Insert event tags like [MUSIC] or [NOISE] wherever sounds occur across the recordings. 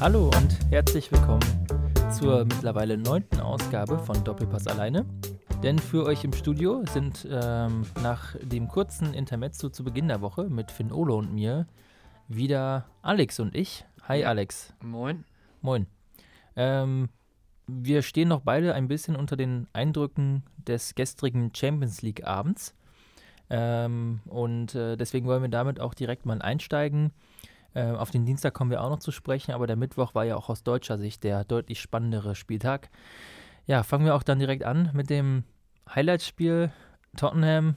Hallo und herzlich willkommen zur mittlerweile neunten Ausgabe von Doppelpass alleine. Denn für euch im Studio sind ähm, nach dem kurzen Intermezzo zu Beginn der Woche mit Finn Olo und mir wieder Alex und ich. Hi Alex. Moin. Moin. Ähm, wir stehen noch beide ein bisschen unter den Eindrücken des gestrigen Champions League Abends. Ähm, und äh, deswegen wollen wir damit auch direkt mal einsteigen. Äh, auf den Dienstag kommen wir auch noch zu sprechen, aber der Mittwoch war ja auch aus deutscher Sicht der deutlich spannendere Spieltag. Ja, fangen wir auch dann direkt an mit dem Highlight-Spiel Tottenham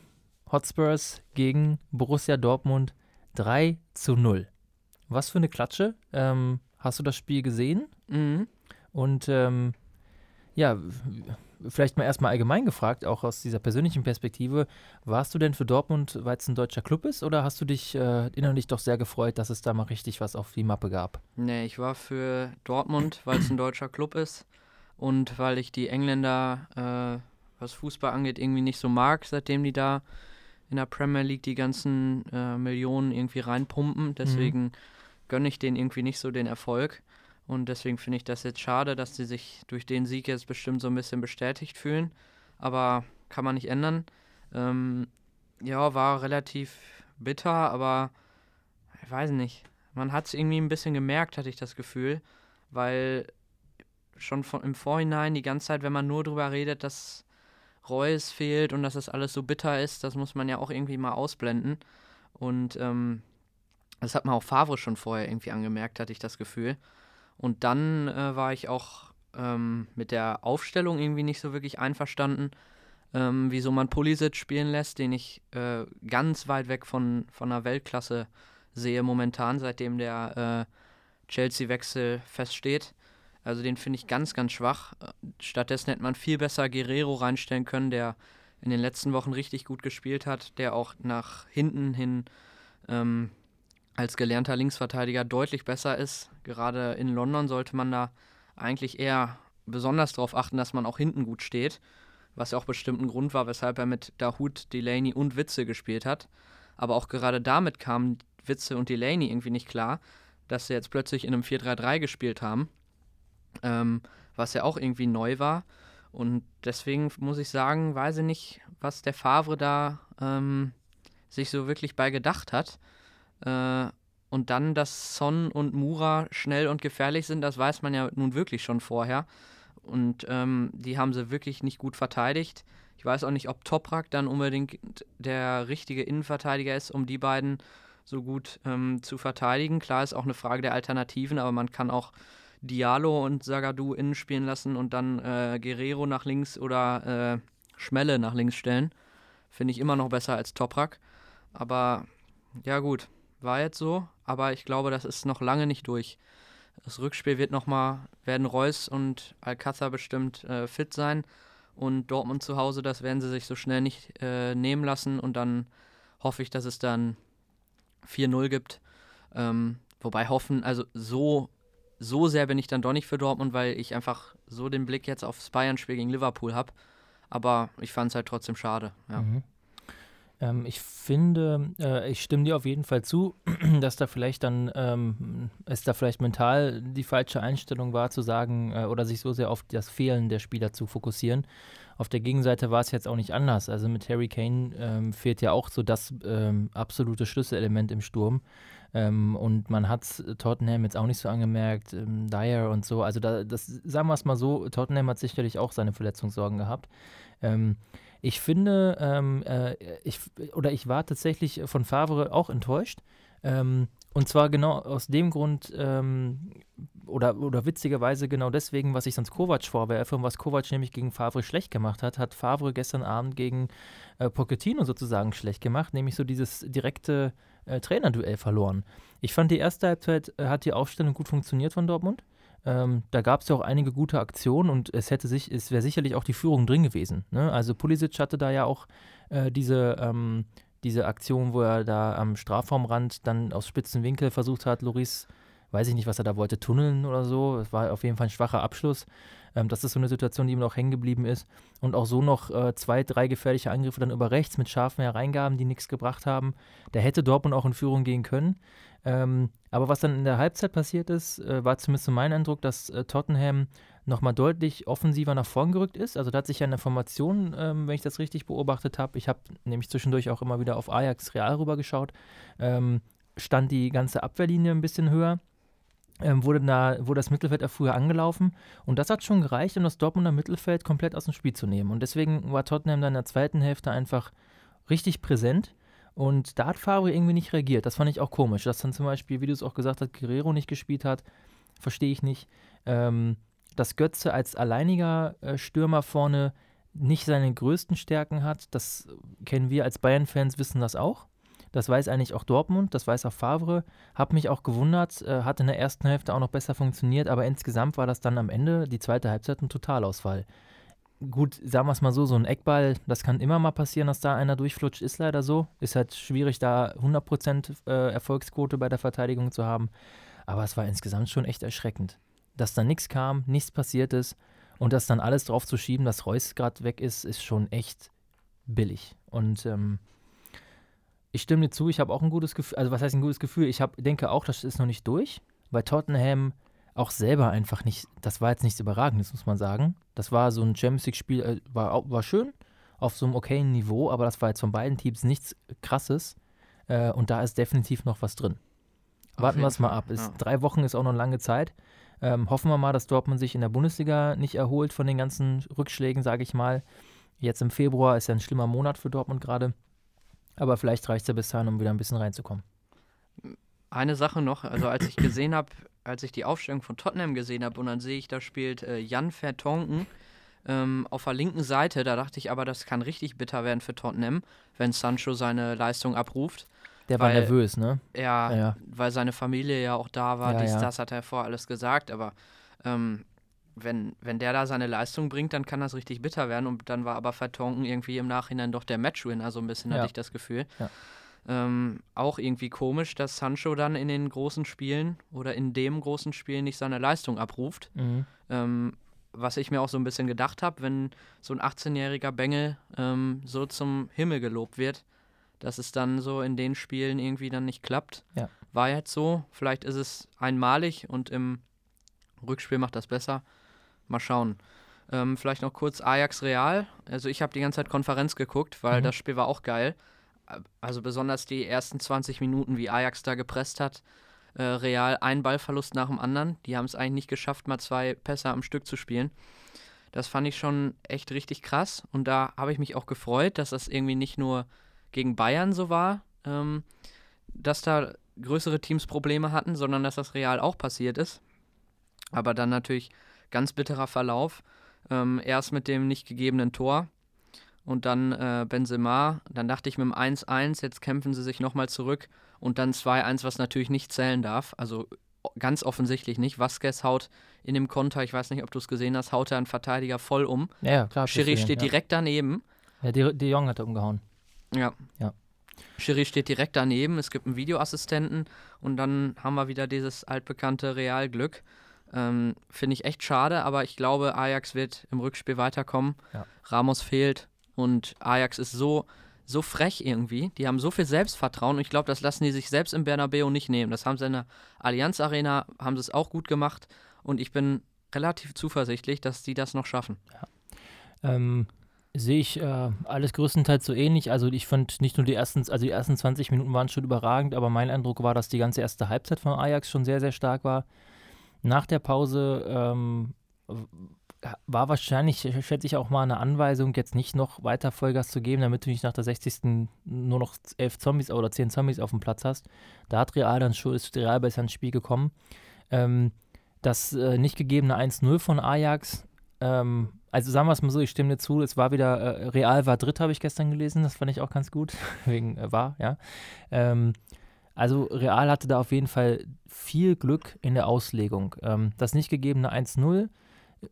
Hotspurs gegen Borussia Dortmund 3 zu 0. Was für eine Klatsche. Ähm, hast du das Spiel gesehen? Mhm. Und ähm, ja, vielleicht mal erstmal allgemein gefragt, auch aus dieser persönlichen Perspektive, warst du denn für Dortmund, weil es ein deutscher Club ist, oder hast du dich äh, innerlich doch sehr gefreut, dass es da mal richtig was auf die Mappe gab? Nee, ich war für Dortmund, weil es ein deutscher Club ist und weil ich die Engländer, äh, was Fußball angeht, irgendwie nicht so mag, seitdem die da in der Premier League die ganzen äh, Millionen irgendwie reinpumpen. Deswegen mhm. gönne ich denen irgendwie nicht so den Erfolg. Und deswegen finde ich das jetzt schade, dass sie sich durch den Sieg jetzt bestimmt so ein bisschen bestätigt fühlen. Aber kann man nicht ändern. Ähm, ja, war relativ bitter, aber ich weiß nicht. Man hat es irgendwie ein bisschen gemerkt, hatte ich das Gefühl, weil schon von, im Vorhinein die ganze Zeit, wenn man nur darüber redet, dass Reus fehlt und dass das alles so bitter ist, das muss man ja auch irgendwie mal ausblenden. Und ähm, das hat man auch Favre schon vorher irgendwie angemerkt, hatte ich das Gefühl. Und dann äh, war ich auch ähm, mit der Aufstellung irgendwie nicht so wirklich einverstanden, ähm, wieso man Pulisic spielen lässt, den ich äh, ganz weit weg von, von einer Weltklasse sehe momentan, seitdem der äh, Chelsea-Wechsel feststeht. Also den finde ich ganz, ganz schwach. Stattdessen hätte man viel besser Guerrero reinstellen können, der in den letzten Wochen richtig gut gespielt hat, der auch nach hinten hin ähm, als gelernter Linksverteidiger deutlich besser ist. Gerade in London sollte man da eigentlich eher besonders darauf achten, dass man auch hinten gut steht, was ja auch bestimmt ein Grund war, weshalb er mit Dahut, Delaney und Witze gespielt hat. Aber auch gerade damit kamen Witze und Delaney irgendwie nicht klar, dass sie jetzt plötzlich in einem 4-3-3 gespielt haben, ähm, was ja auch irgendwie neu war. Und deswegen muss ich sagen, weiß ich nicht, was der Favre da ähm, sich so wirklich bei gedacht hat. Äh, und dann, dass Son und Mura schnell und gefährlich sind, das weiß man ja nun wirklich schon vorher. Und ähm, die haben sie wirklich nicht gut verteidigt. Ich weiß auch nicht, ob Toprak dann unbedingt der richtige Innenverteidiger ist, um die beiden so gut ähm, zu verteidigen. Klar ist auch eine Frage der Alternativen, aber man kann auch Diallo und Zagadou innen spielen lassen und dann äh, Guerrero nach links oder äh, Schmelle nach links stellen. Finde ich immer noch besser als Toprak. Aber ja gut, war jetzt so, aber ich glaube, das ist noch lange nicht durch. Das Rückspiel wird nochmal, werden Reus und Alcázar bestimmt äh, fit sein und Dortmund zu Hause, das werden sie sich so schnell nicht äh, nehmen lassen und dann hoffe ich, dass es dann 4-0 gibt. Ähm, wobei hoffen, also so, so sehr bin ich dann doch nicht für Dortmund, weil ich einfach so den Blick jetzt aufs Bayern-Spiel gegen Liverpool habe. Aber ich fand es halt trotzdem schade. Ja. Mhm. Ähm, ich finde, äh, ich stimme dir auf jeden Fall zu, [CLEARS THROAT] dass da vielleicht dann, ähm, es da vielleicht mental die falsche Einstellung war, zu sagen äh, oder sich so sehr auf das Fehlen der Spieler zu fokussieren. Auf der Gegenseite war es jetzt auch nicht anders. Also mit Harry Kane ähm, fehlt ja auch so das ähm, absolute Schlüsselelement im Sturm. Ähm, und man hat Tottenham jetzt auch nicht so angemerkt, ähm, Dyer und so. Also da, das, sagen wir es mal so, Tottenham hat sicherlich auch seine Verletzungssorgen gehabt. Ich finde, ähm, äh, ich, oder ich war tatsächlich von Favre auch enttäuscht. Ähm, und zwar genau aus dem Grund, ähm, oder, oder witzigerweise genau deswegen, was ich sonst Kovac vorwerfe und was Kovac nämlich gegen Favre schlecht gemacht hat, hat Favre gestern Abend gegen äh, Pochettino sozusagen schlecht gemacht, nämlich so dieses direkte äh, Trainerduell verloren. Ich fand, die erste Halbzeit äh, hat die Aufstellung gut funktioniert von Dortmund. Ähm, da gab es ja auch einige gute Aktionen und es hätte sich, es wäre sicherlich auch die Führung drin gewesen. Ne? Also Pulisic hatte da ja auch äh, diese, ähm, diese Aktion, wo er da am Strafraumrand dann aus spitzen Winkel versucht hat, Loris, weiß ich nicht, was er da wollte, tunneln oder so. Es war auf jeden Fall ein schwacher Abschluss. Ähm, das ist so eine Situation, die ihm noch hängen geblieben ist. Und auch so noch äh, zwei, drei gefährliche Angriffe dann über rechts mit scharfen Hereingaben, die nichts gebracht haben. Da hätte Dortmund auch in Führung gehen können. Ähm, aber was dann in der Halbzeit passiert ist, äh, war zumindest so mein Eindruck, dass äh, Tottenham nochmal deutlich offensiver nach vorn gerückt ist. Also da hat sich ja eine Formation, ähm, wenn ich das richtig beobachtet habe, ich habe nämlich zwischendurch auch immer wieder auf Ajax Real rübergeschaut, ähm, stand die ganze Abwehrlinie ein bisschen höher. Ähm, wurde, da, wurde das Mittelfeld auch früher angelaufen und das hat schon gereicht, um das Dortmunder Mittelfeld komplett aus dem Spiel zu nehmen. Und deswegen war Tottenham dann in der zweiten Hälfte einfach richtig präsent. Und da hat Favre irgendwie nicht reagiert. Das fand ich auch komisch. Dass dann zum Beispiel, wie du es auch gesagt hast, Guerrero nicht gespielt hat, verstehe ich nicht. Ähm, dass Götze als alleiniger äh, Stürmer vorne nicht seine größten Stärken hat, das kennen wir als Bayern-Fans, wissen das auch. Das weiß eigentlich auch Dortmund, das weiß auch Favre. Hab mich auch gewundert, äh, hat in der ersten Hälfte auch noch besser funktioniert, aber insgesamt war das dann am Ende, die zweite Halbzeit, ein Totalausfall. Gut, sagen wir es mal so, so ein Eckball, das kann immer mal passieren, dass da einer durchflutscht, ist leider so. Ist halt schwierig, da 100% äh, Erfolgsquote bei der Verteidigung zu haben. Aber es war insgesamt schon echt erschreckend dass da nichts kam, nichts passiert ist und das dann alles drauf zu schieben, dass Reus gerade weg ist, ist schon echt billig. Und ähm, ich stimme dir zu, ich habe auch ein gutes Gefühl, also was heißt ein gutes Gefühl? Ich hab, denke auch, das ist noch nicht durch, weil Tottenham auch selber einfach nicht, das war jetzt nichts Überragendes, muss man sagen. Das war so ein Champions League-Spiel, äh, war, war schön, auf so einem okayen Niveau, aber das war jetzt von beiden Teams nichts Krasses äh, und da ist definitiv noch was drin. Warten wir es mal ab. Ist, ja. Drei Wochen ist auch noch eine lange Zeit. Ähm, hoffen wir mal, dass Dortmund sich in der Bundesliga nicht erholt von den ganzen Rückschlägen, sage ich mal. Jetzt im Februar ist ja ein schlimmer Monat für Dortmund gerade. Aber vielleicht reicht es ja bis dahin, um wieder ein bisschen reinzukommen. Eine Sache noch, also als ich [COUGHS] gesehen habe, als ich die Aufstellung von Tottenham gesehen habe und dann sehe ich, da spielt äh, Jan Vertonken ähm, auf der linken Seite, da dachte ich aber, das kann richtig bitter werden für Tottenham, wenn Sancho seine Leistung abruft. Der weil, war nervös, ne? Ja, ja, weil seine Familie ja auch da war. Ja, dies, ja. das hat er vorher alles gesagt. Aber ähm, wenn, wenn der da seine Leistung bringt, dann kann das richtig bitter werden. Und dann war aber Vertonken irgendwie im Nachhinein doch der Matchwinner, so ein bisschen hatte ich das Gefühl. Ja. Ähm, auch irgendwie komisch, dass Sancho dann in den großen Spielen oder in dem großen Spiel nicht seine Leistung abruft. Mhm. Ähm, was ich mir auch so ein bisschen gedacht habe, wenn so ein 18-jähriger Bengel ähm, so zum Himmel gelobt wird, dass es dann so in den Spielen irgendwie dann nicht klappt. Ja. War jetzt so. Vielleicht ist es einmalig und im Rückspiel macht das besser. Mal schauen. Ähm, vielleicht noch kurz Ajax Real. Also ich habe die ganze Zeit Konferenz geguckt, weil mhm. das Spiel war auch geil. Also besonders die ersten 20 Minuten, wie Ajax da gepresst hat. Äh, Real ein Ballverlust nach dem anderen. Die haben es eigentlich nicht geschafft, mal zwei Pässe am Stück zu spielen. Das fand ich schon echt richtig krass. Und da habe ich mich auch gefreut, dass das irgendwie nicht nur gegen Bayern so war, ähm, dass da größere Teams Probleme hatten, sondern dass das real auch passiert ist. Aber dann natürlich ganz bitterer Verlauf. Ähm, erst mit dem nicht gegebenen Tor und dann äh, Benzema. Dann dachte ich mit dem 1-1, jetzt kämpfen sie sich nochmal zurück und dann 2-1, was natürlich nicht zählen darf. Also ganz offensichtlich nicht. Vasquez haut in dem Konter, ich weiß nicht, ob du es gesehen hast, haut er einen Verteidiger voll um. Ja, klar. Schiri steht ja. direkt daneben. Ja, De, De Jong hat er umgehauen. Ja. Ja. Schiri steht direkt daneben, es gibt einen Videoassistenten und dann haben wir wieder dieses altbekannte Realglück. Ähm, Finde ich echt schade, aber ich glaube, Ajax wird im Rückspiel weiterkommen. Ja. Ramos fehlt und Ajax ist so, so frech irgendwie. Die haben so viel Selbstvertrauen und ich glaube, das lassen die sich selbst im Bernabeu nicht nehmen. Das haben sie in der Allianz Arena, haben sie es auch gut gemacht und ich bin relativ zuversichtlich, dass die das noch schaffen. Ja. Ähm, Sehe ich äh, alles größtenteils so ähnlich. Also ich fand nicht nur die ersten, also die ersten 20 Minuten waren schon überragend, aber mein Eindruck war, dass die ganze erste Halbzeit von Ajax schon sehr, sehr stark war. Nach der Pause ähm, war wahrscheinlich, schätze ich, auch mal eine Anweisung, jetzt nicht noch weiter Vollgas zu geben, damit du nicht nach der 60. nur noch elf Zombies oder zehn Zombies auf dem Platz hast. Da hat Real dann schon, ist Real besser ins Spiel gekommen. Ähm, das äh, nicht gegebene 1-0 von Ajax ähm, also sagen wir es mal so, ich stimme dir zu, es war wieder, äh, Real war dritt, habe ich gestern gelesen, das fand ich auch ganz gut, [LAUGHS] wegen äh, war, ja. Ähm, also Real hatte da auf jeden Fall viel Glück in der Auslegung. Ähm, das nicht gegebene 1-0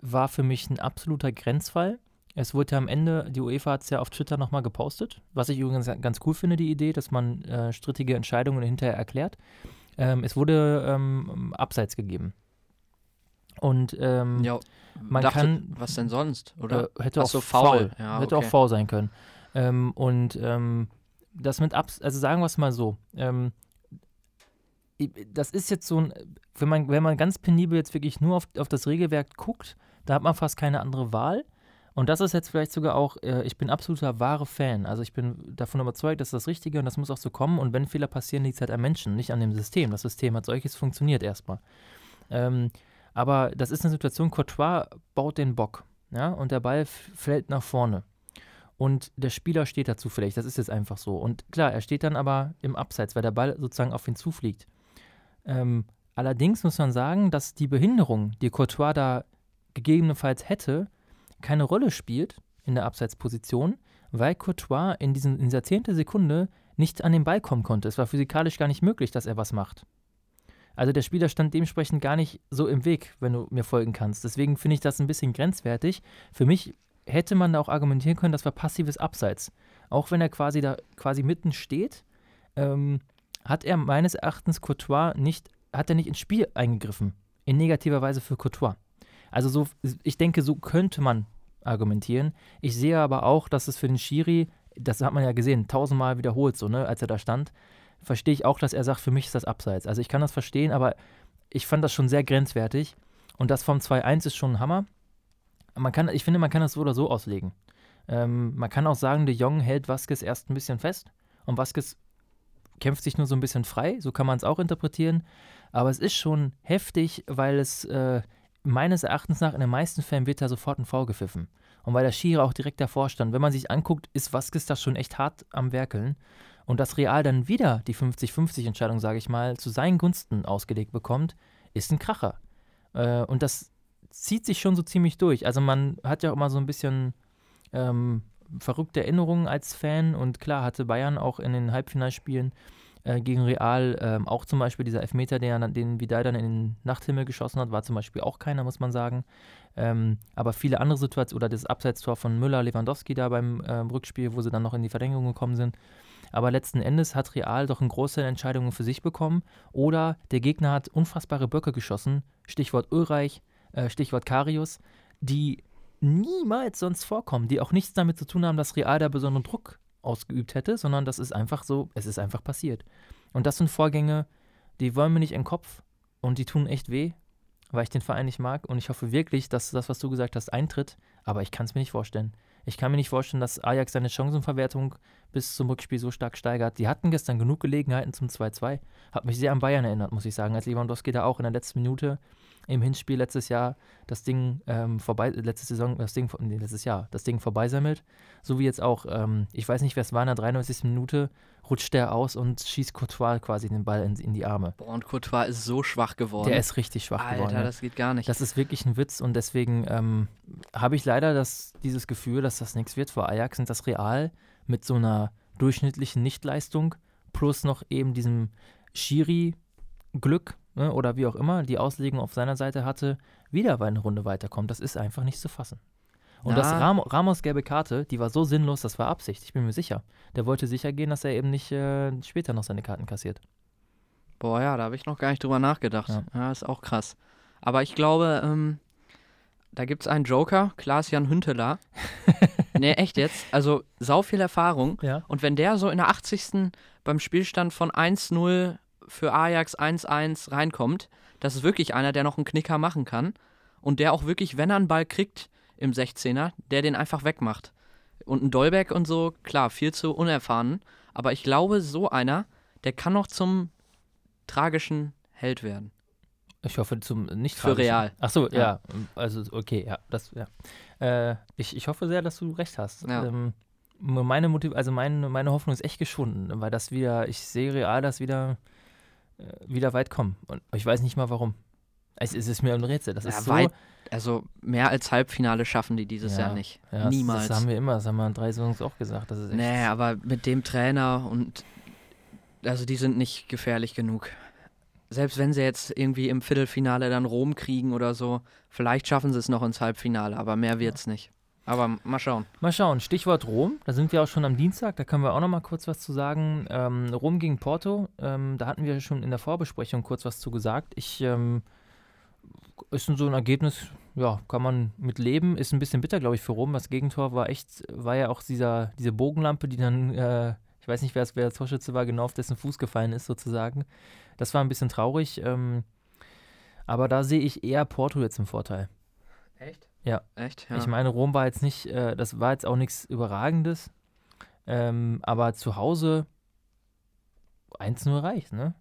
war für mich ein absoluter Grenzfall. Es wurde ja am Ende, die UEFA hat es ja auf Twitter nochmal gepostet, was ich übrigens ganz cool finde, die Idee, dass man äh, strittige Entscheidungen hinterher erklärt. Ähm, es wurde ähm, Abseits gegeben. Und ähm, Ja, man dachte, kann. was denn sonst, oder? Äh, hätte Ach auch so, faul. Ja, hätte okay. auch faul sein können. Ähm, und ähm, das mit Abs, also sagen wir es mal so. Das ist jetzt so ein, wenn man, wenn man ganz penibel jetzt wirklich nur auf, auf das Regelwerk guckt, da hat man fast keine andere Wahl. Und das ist jetzt vielleicht sogar auch, äh, ich bin absoluter wahre Fan. Also ich bin davon überzeugt, das ist das Richtige und das muss auch so kommen. Und wenn Fehler passieren, liegt es halt am Menschen, nicht an dem System. Das System als solches funktioniert erstmal. Ähm, aber das ist eine Situation, Courtois baut den Bock. Ja, und der Ball fällt nach vorne. Und der Spieler steht dazu vielleicht, das ist jetzt einfach so. Und klar, er steht dann aber im Abseits, weil der Ball sozusagen auf ihn zufliegt. Ähm, allerdings muss man sagen, dass die Behinderung, die Courtois da gegebenenfalls hätte, keine Rolle spielt in der Abseitsposition, weil Courtois in, diesen, in dieser zehnte Sekunde nicht an den Ball kommen konnte. Es war physikalisch gar nicht möglich, dass er was macht. Also der Spieler stand dementsprechend gar nicht so im Weg, wenn du mir folgen kannst. Deswegen finde ich das ein bisschen grenzwertig. Für mich hätte man da auch argumentieren können, das war passives Abseits. Auch wenn er quasi da quasi mitten steht, ähm, hat er meines Erachtens Courtois nicht, hat er nicht ins Spiel eingegriffen. In negativer Weise für Courtois. Also so, ich denke, so könnte man argumentieren. Ich sehe aber auch, dass es für den Schiri, das hat man ja gesehen, tausendmal wiederholt, so, ne, als er da stand, verstehe ich auch, dass er sagt, für mich ist das Abseits. Also ich kann das verstehen, aber ich fand das schon sehr grenzwertig. Und das vom 2-1 ist schon ein Hammer. Man kann, ich finde, man kann das so oder so auslegen. Ähm, man kann auch sagen, De Jong hält Vasquez erst ein bisschen fest und Vasquez kämpft sich nur so ein bisschen frei. So kann man es auch interpretieren. Aber es ist schon heftig, weil es äh, meines Erachtens nach in den meisten Fällen wird da sofort ein Foul gepfiffen. Und weil der Schiri auch direkt davor stand. Wenn man sich anguckt, ist Vasquez da schon echt hart am Werkeln. Und dass Real dann wieder die 50-50-Entscheidung, sage ich mal, zu seinen Gunsten ausgelegt bekommt, ist ein Kracher. Äh, und das zieht sich schon so ziemlich durch. Also man hat ja auch immer so ein bisschen ähm, verrückte Erinnerungen als Fan. Und klar hatte Bayern auch in den Halbfinalspielen äh, gegen Real ähm, auch zum Beispiel dieser Elfmeter, dann- den Vidal dann in den Nachthimmel geschossen hat, war zum Beispiel auch keiner, muss man sagen. Ähm, aber viele andere Situationen, oder das Abseitstor von Müller, Lewandowski da beim ähm, Rückspiel, wo sie dann noch in die Verlängerung gekommen sind. Aber letzten Endes hat Real doch einen Großteil Entscheidungen für sich bekommen. Oder der Gegner hat unfassbare Böcke geschossen. Stichwort Ulreich, äh, Stichwort Karius, die niemals sonst vorkommen, die auch nichts damit zu tun haben, dass Real da besonderen Druck ausgeübt hätte, sondern das ist einfach so, es ist einfach passiert. Und das sind Vorgänge, die wollen mir nicht in den Kopf und die tun echt weh, weil ich den Verein nicht mag. Und ich hoffe wirklich, dass das, was du gesagt hast, eintritt. Aber ich kann es mir nicht vorstellen. Ich kann mir nicht vorstellen, dass Ajax seine Chancenverwertung bis zum Rückspiel so stark steigert. Die hatten gestern genug Gelegenheiten zum 2-2. Hat mich sehr an Bayern erinnert, muss ich sagen, als Lewandowski da auch in der letzten Minute im Hinspiel letztes Jahr das Ding ähm, vorbei, letzte Saison, das Ding, nee, letztes Jahr, das Ding vorbeisammelt. So wie jetzt auch, ähm, ich weiß nicht, wer es war, in der 93. Minute rutscht der aus und schießt Courtois quasi den Ball in, in die Arme. Boah, und Courtois ist so schwach geworden. Der ist richtig schwach Alter, geworden. ja. das geht gar nicht. Das ist wirklich ein Witz und deswegen ähm, habe ich leider das, dieses Gefühl, dass das nichts wird für Ajax und das Real mit so einer durchschnittlichen Nichtleistung plus noch eben diesem Schiri-Glück ne, oder wie auch immer die Auslegung auf seiner Seite hatte, wieder bei einer Runde weiterkommt. Das ist einfach nicht zu fassen. Und das Na. Ram Ramos gelbe Karte, die war so sinnlos, das war Absicht, ich bin mir sicher. Der wollte sicher gehen, dass er eben nicht äh, später noch seine Karten kassiert. Boah, ja, da habe ich noch gar nicht drüber nachgedacht. Ja. Ja, ist auch krass. Aber ich glaube, ähm, da gibt es einen Joker, Klaas-Jan Hünteler. [LAUGHS] nee, echt jetzt. Also, sau viel Erfahrung. Ja. Und wenn der so in der 80. beim Spielstand von 1-0 für Ajax 1-1 reinkommt, das ist wirklich einer, der noch einen Knicker machen kann. Und der auch wirklich, wenn er einen Ball kriegt im 16er, der den einfach wegmacht. Und ein Dolbeck und so, klar, viel zu unerfahren. Aber ich glaube, so einer, der kann noch zum tragischen Held werden. Ich hoffe zum nicht Für Real. Ach so, ja. Ja. Also okay, ja, das ja. Äh, ich, ich hoffe sehr, dass du recht hast. Ja. Ähm, meine Motiv also meine, meine Hoffnung ist echt geschwunden, weil das wieder, ich sehe real, dass wieder wieder weit kommen. Und ich weiß nicht mal warum. Es, es ist mir ein Rätsel. Das Ja, ist so. weit Also mehr als Halbfinale schaffen die dieses Ja, Jahr nicht. ja, Niemals. Das haben wir immer, das haben wir in drei Saisons auch gesagt. Das ist echt, Nee, aber mit dem Trainer und also die sind nicht gefährlich genug. Selbst wenn sie jetzt irgendwie im Viertelfinale dann Rom kriegen oder so, vielleicht schaffen sie es noch ins Halbfinale, aber mehr wird's nicht. Aber mal schauen. Mal schauen, Stichwort Rom, da sind wir auch schon am Dienstag, da können wir auch noch mal kurz was zu sagen. Ähm, Rom gegen Porto, ähm, da hatten wir schon in der Vorbesprechung kurz was zu gesagt. Ich ähm, ist so ein Ergebnis, ja, kann man mit leben. Ist ein bisschen bitter, glaube ich, für Rom. Das Gegentor war echt, war ja auch dieser, diese Bogenlampe, die dann, äh, ich weiß nicht, wer, wer der Torschütze war, genau auf dessen Fuß gefallen ist, sozusagen. Das war ein bisschen traurig. Ähm, aber da sehe ich eher Porto jetzt im Vorteil. Echt? Ja. Echt? Ja. Ich meine, Rom war jetzt nicht, äh, das war jetzt auch nichts Überragendes. Ähm, aber zu Hause 1-0 reicht, ne?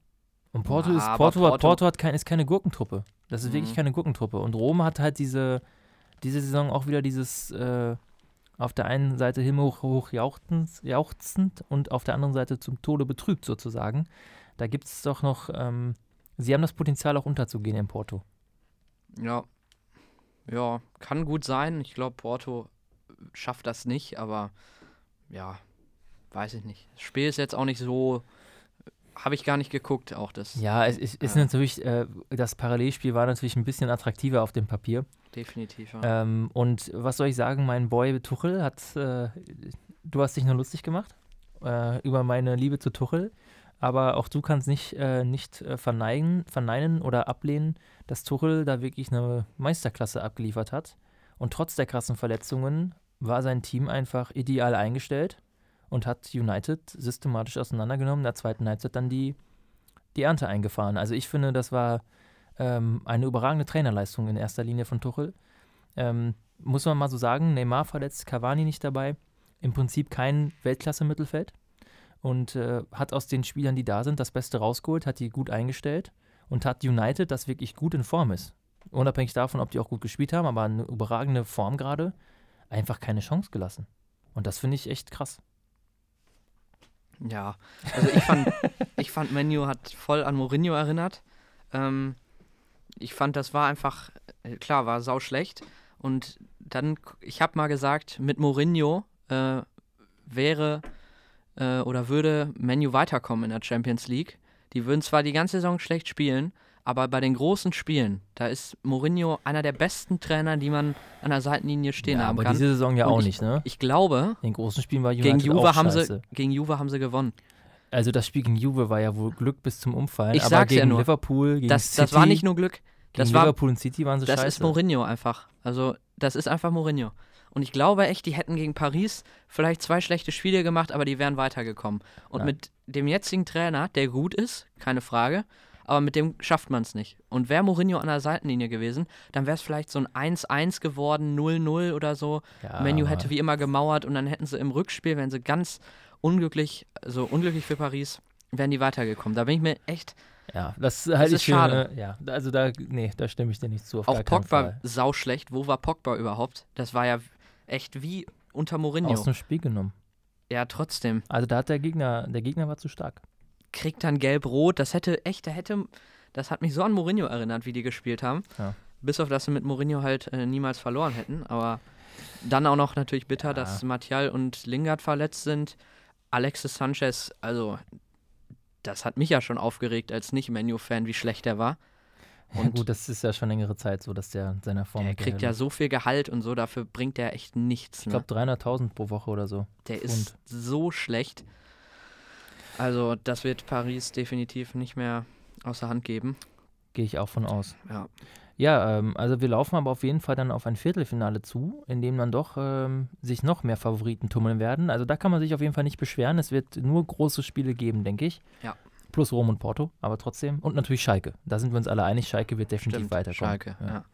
Und Porto Ja, ist Porto, hat, Porto- Porto hat kein, ist keine Gurkentruppe. Das ist wirklich Mhm. keine Gurkentruppe. Und Rom hat halt diese, diese Saison auch wieder dieses äh, auf der einen Seite himmelhoch hoch jauchzend, jauchzend und auf der anderen Seite zum Tode betrübt sozusagen. Da gibt es doch noch, ähm, sie haben das Potenzial auch unterzugehen in Porto. Ja. Ja, kann gut sein. Ich glaube, Porto schafft das nicht, aber ja, weiß ich nicht. Das Spiel ist jetzt auch nicht so. Habe ich gar nicht geguckt, auch das. Ja, es ist, ist Ja. natürlich, äh, das Parallelspiel war natürlich ein bisschen attraktiver auf dem Papier. Definitiv. Ja. Ähm, und was soll ich sagen, mein Boy Tuchel hat, äh, du hast dich nur lustig gemacht äh, über meine Liebe zu Tuchel, aber auch du kannst nicht, äh, nicht äh, verneinen, verneinen oder ablehnen, dass Tuchel da wirklich eine Meisterklasse abgeliefert hat. Und trotz der krassen Verletzungen war sein Team einfach ideal eingestellt und hat United systematisch auseinandergenommen, in der zweiten Halbzeit dann die, die Ernte eingefahren. Also ich finde, das war ähm, eine überragende Trainerleistung in erster Linie von Tuchel. Ähm, muss man mal so sagen, Neymar verletzt, Cavani nicht dabei. Im Prinzip kein Weltklasse-Mittelfeld. Und äh, hat aus den Spielern, die da sind, das Beste rausgeholt, hat die gut eingestellt und hat United, das wirklich gut in Form ist. Unabhängig davon, ob die auch gut gespielt haben, aber eine überragende Form gerade, einfach keine Chance gelassen. Und das finde ich echt krass. Ja, also ich fand, [LAUGHS] ich fand Menu hat voll an Mourinho erinnert. Ähm, ich fand, das war einfach, äh, klar, war sau schlecht. Und dann, ich habe mal gesagt, mit Mourinho äh, wäre äh, oder würde Menu weiterkommen in der Champions League. Die würden zwar die ganze Saison schlecht spielen, aber bei den großen Spielen, da ist Mourinho einer der besten Trainer, die man an der Seitenlinie stehen ja, haben aber kann. diese Saison ja Und auch ich- nicht, ne? Ich glaube, In den großen Spielen war United gegen Juve, auch haben scheiße. sie, gegen Juve haben sie gewonnen. Also das Spiel gegen Juve war ja wohl Glück bis zum Umfallen. Ich aber sag's ja gegen nur. Liverpool, gegen Das, City, das war nicht nur Glück. gegen das war- Liverpool und City waren sie Das scheiße. ist Mourinho einfach. Also, das ist einfach Mourinho. Und ich glaube echt, die hätten gegen Paris vielleicht zwei schlechte Spiele gemacht, aber die wären weitergekommen. Und Nein. mit dem jetzigen Trainer, der gut ist, keine Frage, aber mit dem schafft man es nicht. Und wäre Mourinho an der Seitenlinie gewesen, dann wäre es vielleicht so ein 1-1 geworden, 0-0 oder so. ja, Menu hätte wie immer gemauert und dann hätten sie im Rückspiel, wenn sie ganz unglücklich, also unglücklich für Paris, wären die weitergekommen. Da bin ich mir echt, Ja, das halte ich für. schade. eine- Ja, also da, nee, da stimme ich dir nicht zu. Auch Pogba sauschlecht. Wo war Pogba überhaupt? Das war ja echt wie unter Mourinho. Aus dem Spiel genommen. Ja, trotzdem. Also da hat der Gegner, der Gegner war zu stark. Kriegt dann gelb-rot. Das hätte echt, da hätte, das hat mich so an Mourinho erinnert, wie die gespielt haben. Ja. Bis auf das sie mit Mourinho halt äh, niemals verloren hätten. Aber dann auch noch natürlich bitter, Ja. dass Martial und Lingard verletzt sind. Alexis Sanchez, also das hat mich ja schon aufgeregt als Nicht-Menu-Fan, wie schlecht er war. Ja, Und gut, das ist ja schon längere Zeit so, dass der seiner Form der kriegt ja so viel Gehalt und so, dafür bringt er echt nichts. Ich Ne? glaube 300.000 pro Woche oder so. Der ist so schlecht. Also, das wird Paris definitiv nicht mehr außer Hand geben. Gehe ich auch von aus. Ja. Ja, ähm, also wir laufen aber auf jeden Fall dann auf ein Viertelfinale zu, in dem dann doch ähm, sich noch mehr Favoriten tummeln werden. Also da kann man sich auf jeden Fall nicht beschweren. Es wird nur große Spiele geben, denke ich. Ja. Plus Rom und Porto, aber trotzdem. Und natürlich Schalke. Da sind wir uns alle einig, Schalke wird definitiv Stimmt, weiterkommen. Schalke, ja.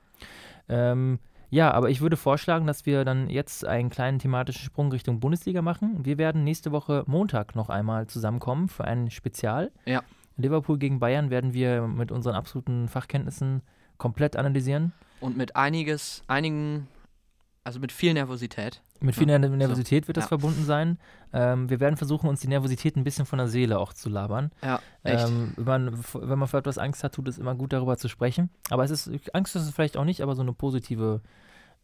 Ja. Ähm, ja, aber ich würde vorschlagen, dass wir dann jetzt einen kleinen thematischen Sprung Richtung Bundesliga machen. Wir werden nächste Woche Montag noch einmal zusammenkommen für ein Spezial. Ja. Liverpool gegen Bayern werden wir mit unseren absoluten Fachkenntnissen komplett analysieren. Und mit einiges, einigen, also mit viel Nervosität. Mit viel Ja, Nervosität wird das ja. verbunden sein. Ähm, wir werden versuchen, uns die Nervosität ein bisschen von der Seele auch zu labern. Ja, echt. Ähm, wenn, man, wenn man vor etwas Angst hat, tut es immer gut, darüber zu sprechen. Aber es ist, Angst ist es vielleicht auch nicht, aber so eine positive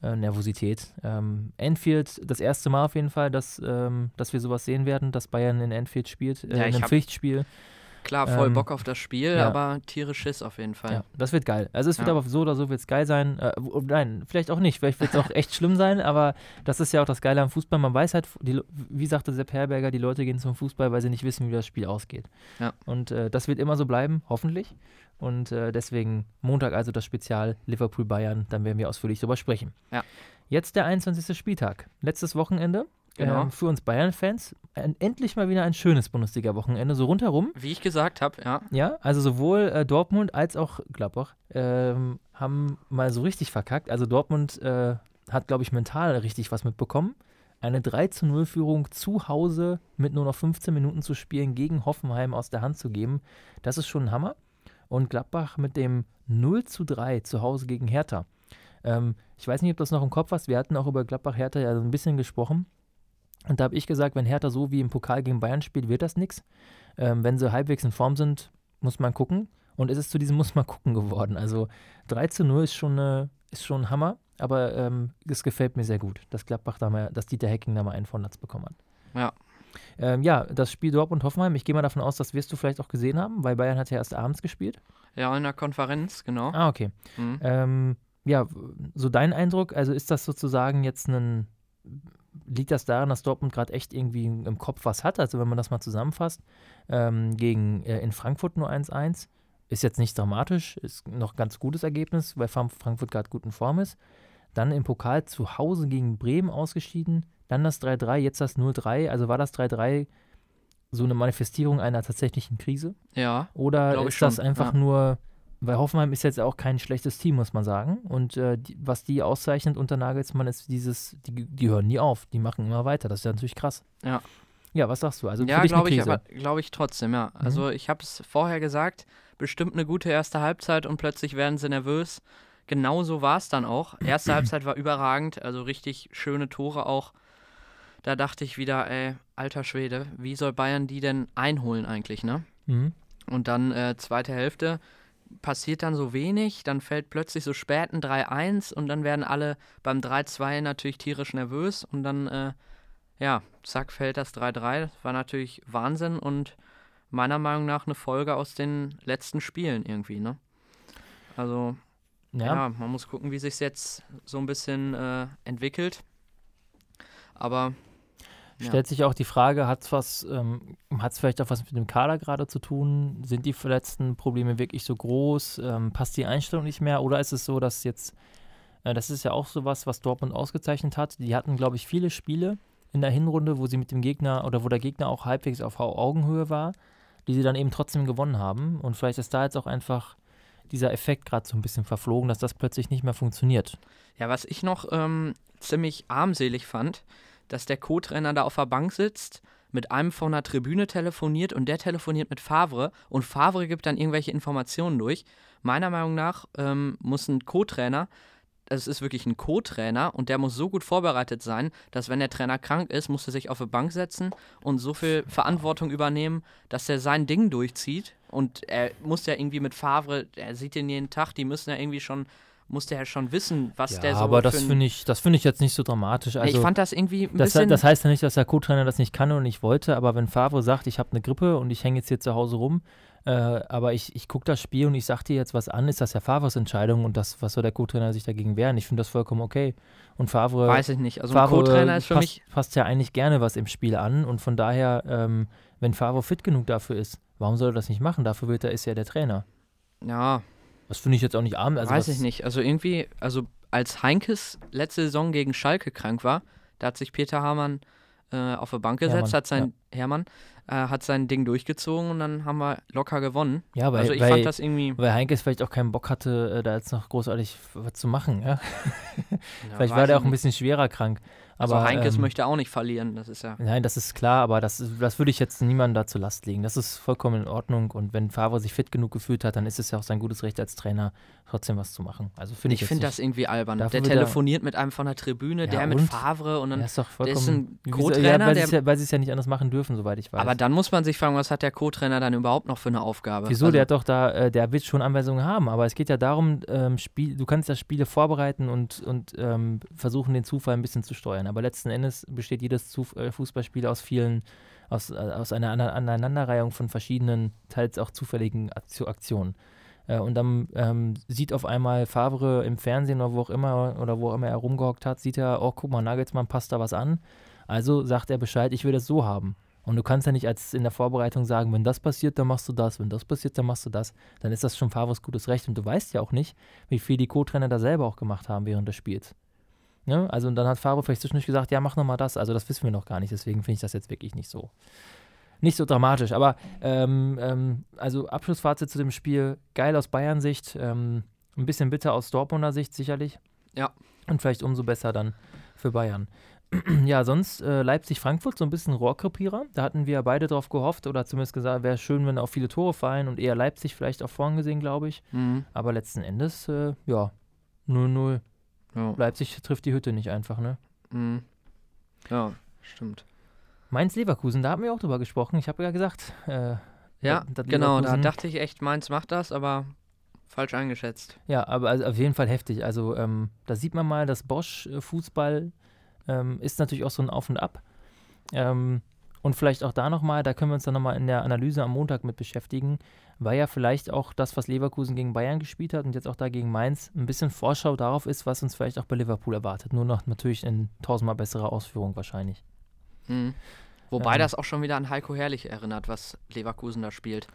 äh, Nervosität. Ähm, Enfield, das erste Mal auf jeden Fall, dass, ähm, dass wir sowas sehen werden, dass Bayern in Enfield spielt, äh, Ja, in einem hab- Pflichtspiel. Klar, voll Ähm, Bock auf das Spiel, ja. aber tierisch Schiss auf jeden Fall. Ja, das wird geil. Also es wird Ja. aber so oder so wird's geil sein. Äh, wo- nein, vielleicht auch nicht. Vielleicht wird es auch [LAUGHS] echt schlimm sein, aber das ist ja auch das Geile am Fußball. Man weiß halt, die, wie sagte Sepp Herberger, die Leute gehen zum Fußball, weil sie nicht wissen, wie das Spiel ausgeht. Ja. Und äh, das wird immer so bleiben, hoffentlich. Und äh, deswegen Montag also das Spezial Liverpool-Bayern, dann werden wir ausführlich darüber sprechen. Ja. Jetzt der 21. Spieltag. Letztes Wochenende. Genau. Ähm, für uns Bayern-Fans. Endlich mal wieder ein schönes Bundesliga-Wochenende, so rundherum. Wie ich gesagt habe, ja. Ja, also sowohl äh, Dortmund als auch Gladbach ähm, haben mal so richtig verkackt. Also Dortmund äh, hat, glaube ich, mental richtig was mitbekommen. Eine 3 zu 0 Führung zu Hause mit nur noch 15 Minuten zu spielen gegen Hoffenheim aus der Hand zu geben, das ist schon ein Hammer. Und Gladbach mit dem 0 zu 3 zu Hause gegen Hertha. Ähm, ich weiß nicht, ob du das noch im Kopf hast. Wir hatten auch über Gladbach-Hertha ja so ein bisschen gesprochen. Und da habe ich gesagt, wenn Hertha so wie im Pokal gegen Bayern spielt, wird das nichts. Ähm, wenn sie halbwegs in Form sind, muss man gucken. Und es ist zu diesem [LAUGHS] Muss man gucken geworden. Also 3 zu 0 ist schon, äh, ist schon ein Hammer, aber ähm, es gefällt mir sehr gut, dass Gladbach da mal, dass Dieter Hecking da mal einen von Latz bekommen hat. Ja. Ähm, ja, das Spiel Dortmund-Hoffenheim, ich gehe mal davon aus, das wirst du vielleicht auch gesehen haben, weil Bayern hat ja erst abends gespielt. Ja, in der Konferenz, genau. Ah, okay. Mhm. Ähm, ja, so dein Eindruck, also ist das sozusagen jetzt ein, liegt das daran, dass Dortmund gerade echt irgendwie im Kopf was hat? Also wenn man das mal zusammenfasst, ähm, gegen äh, in Frankfurt nur 1-1, ist jetzt nicht dramatisch, ist noch ein ganz gutes Ergebnis, weil Fran- Frankfurt gerade gut in Form ist. Dann im Pokal zu Hause gegen Bremen ausgeschieden, dann das 3-3, jetzt das 0-3. Also war das 3-3 so eine Manifestierung einer tatsächlichen Krise? Ja, Oder ist das einfach ja. nur, weil Hoffenheim ist jetzt auch kein schlechtes Team, muss man sagen. Und äh, die, was die auszeichnet unter Nagelsmann ist dieses, die, die hören nie auf, die machen immer weiter. Das ist ja natürlich krass. Ja. Ja, was sagst du? Also ja glaube ich, aber glaube ich trotzdem, ja. Also ich habe es vorher gesagt, bestimmt eine gute erste Halbzeit und plötzlich werden sie nervös. Genau so war es dann auch. Erste [CLEARS THROAT] Halbzeit war überragend, also richtig schöne Tore auch. Da dachte ich wieder, ey, alter Schwede, wie soll Bayern die denn einholen eigentlich, ne? Mhm. Und dann äh, zweite Hälfte passiert dann so wenig, dann fällt plötzlich so spät ein 3-1 und dann werden alle beim 3-2 natürlich tierisch nervös und dann, äh, ja, zack, fällt das 3-3. Das war natürlich Wahnsinn und meiner Meinung nach eine Folge aus den letzten Spielen irgendwie, ne? Also, Ja, ja, man muss gucken, wie sich jetzt so ein bisschen äh, entwickelt. Aber ja. stellt sich auch die Frage, hat es was, ähm, hat es vielleicht auch was mit dem Kader gerade zu tun? Sind die verletzten Probleme wirklich so groß? Ähm, passt die Einstellung nicht mehr? Oder ist es so, dass jetzt, äh, das ist ja auch sowas, was Dortmund ausgezeichnet hat. Die hatten, glaube ich, viele Spiele in der Hinrunde, wo sie mit dem Gegner oder wo der Gegner auch halbwegs auf Au- Augenhöhe war, die sie dann eben trotzdem gewonnen haben. Und vielleicht ist da jetzt auch einfach dieser Effekt gerade so ein bisschen verflogen, dass das plötzlich nicht mehr funktioniert. Ja, was ich noch ähm, ziemlich armselig fand, dass der Co-Trainer da auf der Bank sitzt, mit einem von der Tribüne telefoniert und der telefoniert mit Favre und Favre gibt dann irgendwelche Informationen durch. Meiner Meinung nach ähm, muss ein Co-Trainer, es ist wirklich ein Co-Trainer und der muss so gut vorbereitet sein, dass wenn der Trainer krank ist, muss er sich auf die Bank setzen und so viel Verantwortung übernehmen, dass er sein Ding durchzieht. Und er muss ja irgendwie mit Favre, er sieht den jeden Tag, die müssen ja irgendwie schon, muss der ja schon wissen, was der ja, so aber das finde ich, das finde ich jetzt nicht so dramatisch. Also, ich fand das irgendwie ein Das, bisschen. das heißt ja nicht, dass der Co-Trainer das nicht kann und nicht wollte, aber wenn Favre sagt, ich habe eine Grippe und ich hänge jetzt hier zu Hause rum, äh, aber ich, ich gucke das Spiel und ich sage dir jetzt was an, ist das ja Favres Entscheidung und das, was soll der Co-Trainer sich dagegen wehren? Ich finde das vollkommen okay. Und Favre, weiß ich nicht. Also Co-Trainer ist für passt, mich. passt ja eigentlich gerne was im Spiel an und von daher, ähm, wenn Favre fit genug dafür ist, warum soll er das nicht machen? Dafür wird er, ist ja der Trainer. Ja, Das finde ich jetzt auch nicht arm. Also weiß ich nicht. Also irgendwie, also als Heinkes letzte Saison gegen Schalke krank war, da hat sich Peter Hamann äh, auf die Bank gesetzt, Hermann, hat sein Hermann äh, hat sein Ding durchgezogen und dann haben wir locker gewonnen. Ja, weil, also ich weil, fand das irgendwie. weil Heinkes vielleicht auch keinen Bock hatte, äh, da jetzt noch großartig was zu machen. Ja? [LAUGHS] Ja, vielleicht war der auch ein bisschen schwerer krank. Also Aber, Heinkes ähm, möchte auch nicht verlieren, das ist ja. Nein, das ist klar, aber das, das würde ich jetzt niemandem da zur Last legen. Das ist vollkommen in Ordnung und wenn Favre sich fit genug gefühlt hat, dann ist es ja auch sein gutes Recht als Trainer, trotzdem was zu machen. Also finde ich, Ich finde das irgendwie albern. Dafür Der er- telefoniert mit einem von der Tribüne, Ja, der mit und? Favre und dann. Ja, ist doch der ist ein Co-Trainer, ja, weil sie es ja, ja nicht anders machen dürfen, soweit ich weiß. aber dann muss man sich fragen, was hat der Co-Trainer dann überhaupt noch für eine Aufgabe? Wieso? Also, der hat doch da, äh, der wird schon Anweisungen haben, aber es geht ja darum, ähm, Spiel, du kannst ja Spiele vorbereiten und, und ähm, versuchen, den Zufall ein bisschen zu steuern. Aber letzten Endes besteht jedes Zuf äh, Fußballspiel aus vielen, aus, äh, aus einer Aneinanderreihung von verschiedenen, teils auch zufälligen Aktionen. Äh, und dann ähm, sieht auf einmal Favre im Fernsehen oder wo auch immer oder wo auch immer er rumgehockt hat, sieht er, oh, guck mal, Nagelsmann passt da was an. Also sagt er Bescheid, ich will das so haben. Und du kannst ja nicht als in der Vorbereitung sagen, wenn das passiert, dann machst du das, wenn das passiert, dann machst du das. Dann ist das schon Favres gutes Recht. Und du weißt ja auch nicht, wie viel die Co-Trainer da selber auch gemacht haben während des Spiels. Ja, also und dann hat Favre vielleicht zwischendurch gesagt, ja, mach nochmal das. Also das wissen wir noch gar nicht. Deswegen finde ich das jetzt wirklich nicht so, nicht so dramatisch. Aber ähm, ähm, also Abschlussfazit zu dem Spiel, geil aus Bayern-Sicht, ähm, ein bisschen bitter aus Dortmunder Sicht sicherlich. Ja. Und vielleicht umso besser dann für Bayern. [CLEARS THROAT] ja, sonst äh, Leipzig-Frankfurt so ein bisschen Rohrkrepierer. Da hatten wir beide drauf gehofft oder zumindest gesagt, wäre schön, wenn auch viele Tore fallen und eher Leipzig vielleicht auch vorn gesehen, glaube ich. Mhm. Aber letzten Endes, äh, ja, 0-0. Ja. Leipzig trifft die Hütte nicht einfach, ne? Mhm. Ja, stimmt. Mainz-Leverkusen, da haben wir auch drüber gesprochen. Ich habe ja gesagt, äh, ja, genau, da dachte ich echt, Mainz macht das, aber falsch eingeschätzt. Ja, aber also auf jeden Fall heftig. Also ähm, da sieht man mal, dass Bosch äh, Fußball ähm, ist natürlich auch so ein Auf und Ab. Ähm, und vielleicht auch da nochmal, da können wir uns dann nochmal in der Analyse am Montag mit beschäftigen, weil ja vielleicht auch das, was Leverkusen gegen Bayern gespielt hat und jetzt auch da gegen Mainz, ein bisschen Vorschau darauf ist, was uns vielleicht auch bei Liverpool erwartet. Nur noch natürlich in tausendmal besserer Ausführung wahrscheinlich. Mhm. Wobei ähm, das auch schon wieder an Heiko Herrlich erinnert, was Leverkusen da spielt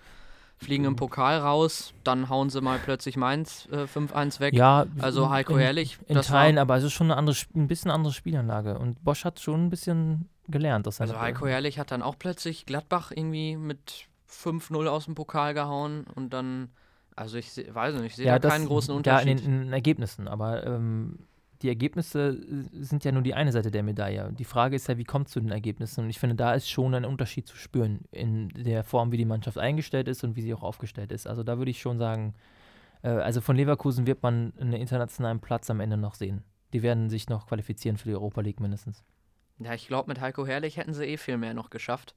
fliegen im Pokal raus, dann hauen sie mal plötzlich Mainz äh, 5-1 weg. Ja, also Heiko in, Herrlich. In Teilen, aber es ist schon eine andere, ein bisschen andere Spielanlage. Und Bosch hat schon ein bisschen gelernt. Aus also Heiko Herrlich hat dann auch plötzlich Gladbach irgendwie mit 5-0 aus dem Pokal gehauen und dann, also ich weiß nicht, ich sehe ja, da keinen großen Unterschied. Ja, in den, in Ergebnissen, aber ähm, die Ergebnisse äh, sind ja nur die eine Seite der Medaille. Die Frage ist ja, wie kommt es zu den Ergebnissen? Und ich finde, da ist schon ein Unterschied zu spüren in der Form, wie die Mannschaft eingestellt ist und wie sie auch aufgestellt ist. Also da würde ich schon sagen, äh, also von Leverkusen wird man einen internationalen Platz am Ende noch sehen. Die werden sich noch qualifizieren für die Europa League mindestens. Ja, ich glaube, mit Heiko Herrlich hätten sie eh viel mehr noch geschafft.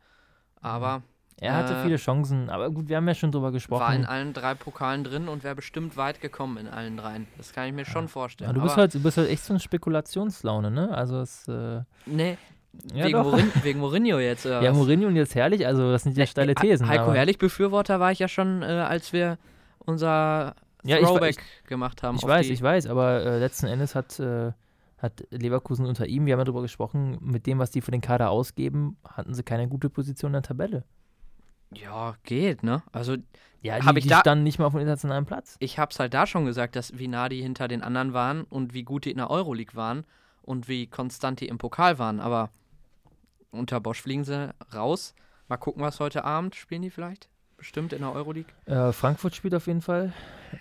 Aber. Er hatte äh, viele Chancen, aber gut, wir haben ja schon drüber gesprochen. War in allen drei Pokalen drin und wäre bestimmt weit gekommen in allen dreien. Das kann ich mir ja. schon vorstellen. Ja, du, bist halt, du bist halt echt so eine Spekulationslaune, ne? Also es. Äh, nee. Ja, wegen, Morin wegen, Mourinho jetzt. Ja, Mourinho und jetzt herrlich, also das sind ja steile Thesen. Heiko Herrlich-Befürworter war ich ja schon, äh, als wir unser Throwback ja, ich, gemacht haben. Ich weiß, ich weiß, aber äh, letzten Endes hat, äh, hat Leverkusen unter ihm, wir haben ja darüber gesprochen, mit dem, was die für den Kader ausgeben, hatten sie keine gute Position in der Tabelle. Ja, geht, ne? Also, ja, die, ich die da, standen nicht mal auf dem internationalen Platz. Ich hab's halt da schon gesagt, dass wie nah die hinter den anderen waren und wie gut die in der Euroleague waren und wie konstant die im Pokal waren. Aber unter Bosch fliegen sie raus. Mal gucken, was heute Abend spielen die vielleicht. Bestimmt in der Euroleague. Äh, Frankfurt spielt auf jeden Fall.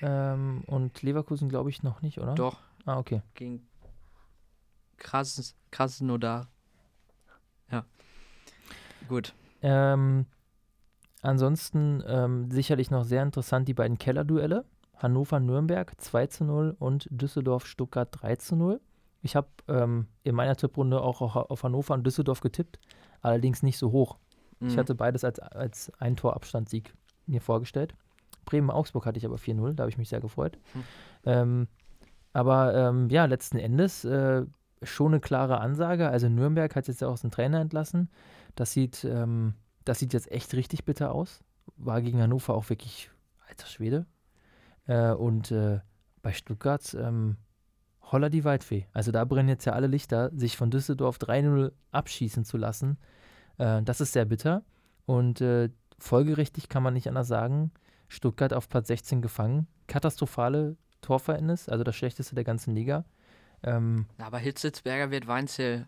Ähm, und Leverkusen glaube ich noch nicht, oder? Doch. Ah, okay. Gegen Kras Krasnodar. Ja. Gut. Ähm, Ansonsten ähm, sicherlich noch sehr interessant die beiden Keller-Duelle. Hannover-Nürnberg 2 zu 0 und Düsseldorf-Stuttgart 3 zu 0. Ich habe ähm, in meiner Tipprunde auch auf Hannover und Düsseldorf getippt, allerdings nicht so hoch. Mhm. Ich hatte beides als, als Ein-Tor-Abstandssieg mir vorgestellt. Bremen-Augsburg hatte ich aber 4-0, da habe ich mich sehr gefreut. Mhm. Ähm, aber ähm, ja, letzten Endes äh, schon eine klare Ansage. Also Nürnberg hat jetzt ja auch seinen Trainer entlassen. Das sieht ähm, das sieht jetzt echt richtig bitter aus. War gegen Hannover auch wirklich alter Schwede. Äh, und äh, bei Stuttgart, ähm, holla die Waldfee. Also da brennen jetzt ja alle Lichter, sich von Düsseldorf 3-0 abschießen zu lassen. Äh, das ist sehr bitter. Und äh, folgerichtig kann man nicht anders sagen, Stuttgart auf Platz 16 gefangen. Katastrophale Torverhältnis, also das schlechteste der ganzen Liga. Ähm, Aber Hitzitzberger wird Weinzel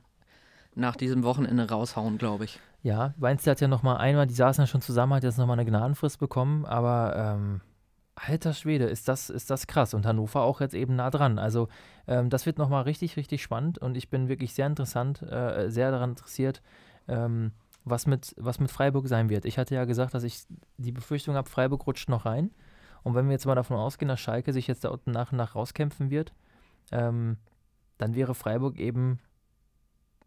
nach diesem Wochenende raushauen, glaube ich. Ja, Weinzel hat ja noch mal einmal, die saßen ja schon zusammen, hat jetzt noch mal eine Gnadenfrist bekommen, aber ähm, alter Schwede, ist das, ist das krass. Und Hannover auch jetzt eben nah dran. Also ähm, das wird noch mal richtig, richtig spannend und ich bin wirklich sehr interessant, äh, sehr daran interessiert, ähm, was, mit, was mit Freiburg sein wird. Ich hatte ja gesagt, dass ich die Befürchtung habe, Freiburg rutscht noch rein. Und wenn wir jetzt mal davon ausgehen, dass Schalke sich jetzt da unten nach und nach rauskämpfen wird, ähm, dann wäre Freiburg eben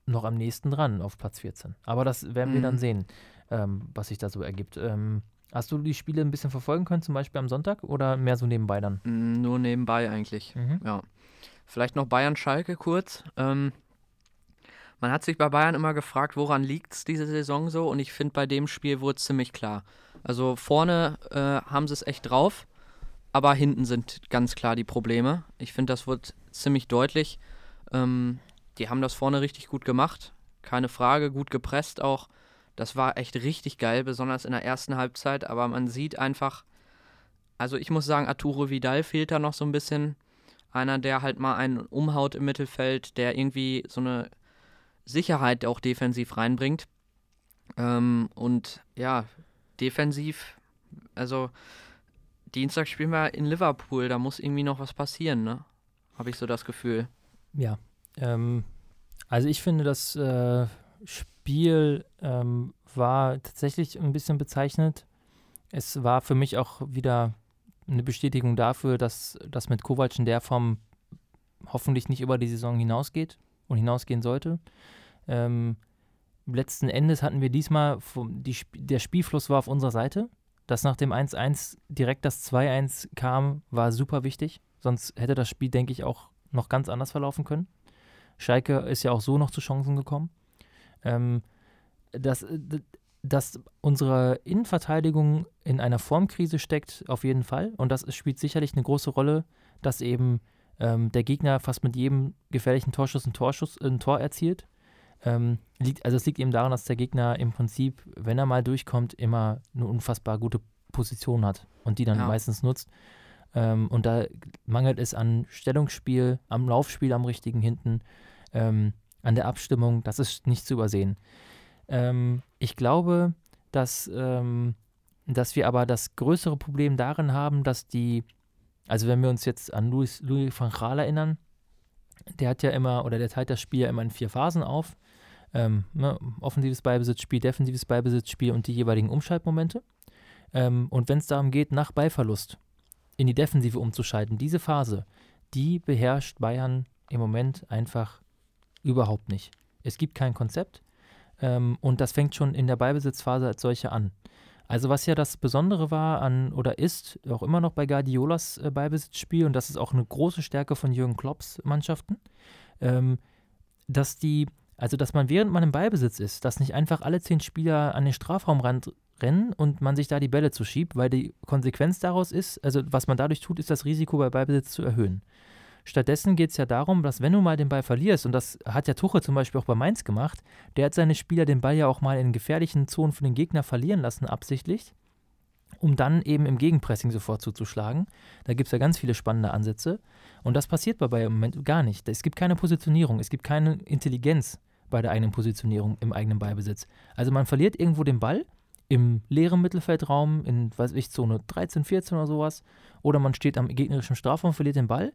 noch am nächsten dran auf Platz 14. Aber das werden wir dann mhm. sehen, ähm, was sich da so ergibt. Ähm, hast du die Spiele ein bisschen verfolgen können, zum Beispiel am Sonntag oder mehr so nebenbei dann? Mm, nur nebenbei eigentlich, mhm. ja. Vielleicht noch Bayern-Schalke kurz. Ähm, man hat sich bei Bayern immer gefragt, woran liegt es diese Saison so? Und ich finde, bei dem Spiel wurde es ziemlich klar. Also vorne äh, haben sie es echt drauf, aber hinten sind ganz klar die Probleme. Ich finde, das wird ziemlich deutlich. Ähm, die haben das vorne richtig gut gemacht. Keine Frage, gut gepresst auch. Das war echt richtig geil, besonders in der ersten Halbzeit. Aber man sieht einfach, also ich muss sagen, Arturo Vidal fehlt da noch so ein bisschen. Einer, der halt mal einen umhaut im Mittelfeld, der irgendwie so eine Sicherheit auch defensiv reinbringt. Ähm, und ja, defensiv, also Dienstag spielen wir in Liverpool, da muss irgendwie noch was passieren, ne? Habe ich so das Gefühl. Ja, ähm, also ich finde, das äh, Spiel ähm, war tatsächlich ein bisschen bezeichnet. Es war für mich auch wieder eine Bestätigung dafür, dass das mit Kovac in der Form hoffentlich nicht über die Saison hinausgeht und hinausgehen sollte. Ähm, letzten Endes hatten wir diesmal, die, der Spielfluss war auf unserer Seite. Dass nach dem 1-1 direkt das 2-1 kam, war super wichtig. Sonst hätte das Spiel, denke ich, auch noch ganz anders verlaufen können. Schalke ist ja auch so noch zu Chancen gekommen. Ähm, dass, dass unsere Innenverteidigung in einer Formkrise steckt, auf jeden Fall. Und das spielt sicherlich eine große Rolle, dass eben ähm, der Gegner fast mit jedem gefährlichen Torschuss ein, Torschuss, ein Tor erzielt. Ähm, liegt, also es liegt eben daran, dass der Gegner im Prinzip, wenn er mal durchkommt, immer eine unfassbar gute Position hat und die dann ja. meistens nutzt. Ähm, und da mangelt es an Stellungsspiel, am Laufspiel am richtigen hinten, ähm, an der Abstimmung. Das ist nicht zu übersehen. Ähm, ich glaube, dass, ähm, dass wir aber das größere Problem darin haben, dass die, also wenn wir uns jetzt an Louis, Louis van Gaal erinnern, der hat ja immer, oder der teilt das Spiel ja immer in vier Phasen auf. Ähm, ne, offensives Ballbesitzspiel, defensives Ballbesitzspiel und die jeweiligen Umschaltmomente. Ähm, und wenn es darum geht, nach Ballverlust in die Defensive umzuschalten, diese Phase, die beherrscht Bayern im Moment einfach überhaupt nicht. Es gibt kein Konzept ähm, und das fängt schon in der Ballbesitzphase als solche an. Also was ja das Besondere war an oder ist auch immer noch bei Guardiolas äh, Ballbesitzspiel und das ist auch eine große Stärke von Jürgen Klopps Mannschaften, ähm, dass die, also dass man während man im Ballbesitz ist, dass nicht einfach alle zehn Spieler an den Strafraumrand rennen und man sich da die Bälle zuschiebt, weil die Konsequenz daraus ist, also was man dadurch tut, ist das Risiko bei Ballbesitz zu erhöhen. Stattdessen geht es ja darum, dass wenn du mal den Ball verlierst, und das hat ja Tuche zum Beispiel auch bei Mainz gemacht, der hat seine Spieler den Ball ja auch mal in gefährlichen Zonen für den Gegner verlieren lassen, absichtlich, um dann eben im Gegenpressing sofort zuzuschlagen. Da gibt es ja ganz viele spannende Ansätze. Und das passiert bei Bayern im Moment gar nicht. Es gibt keine Positionierung, es gibt keine Intelligenz bei der eigenen Positionierung im eigenen Ballbesitz. Also man verliert irgendwo den Ball im leeren Mittelfeldraum, in, weiß ich, Zone 13, 14 oder sowas, oder man steht am gegnerischen Strafraum, verliert den Ball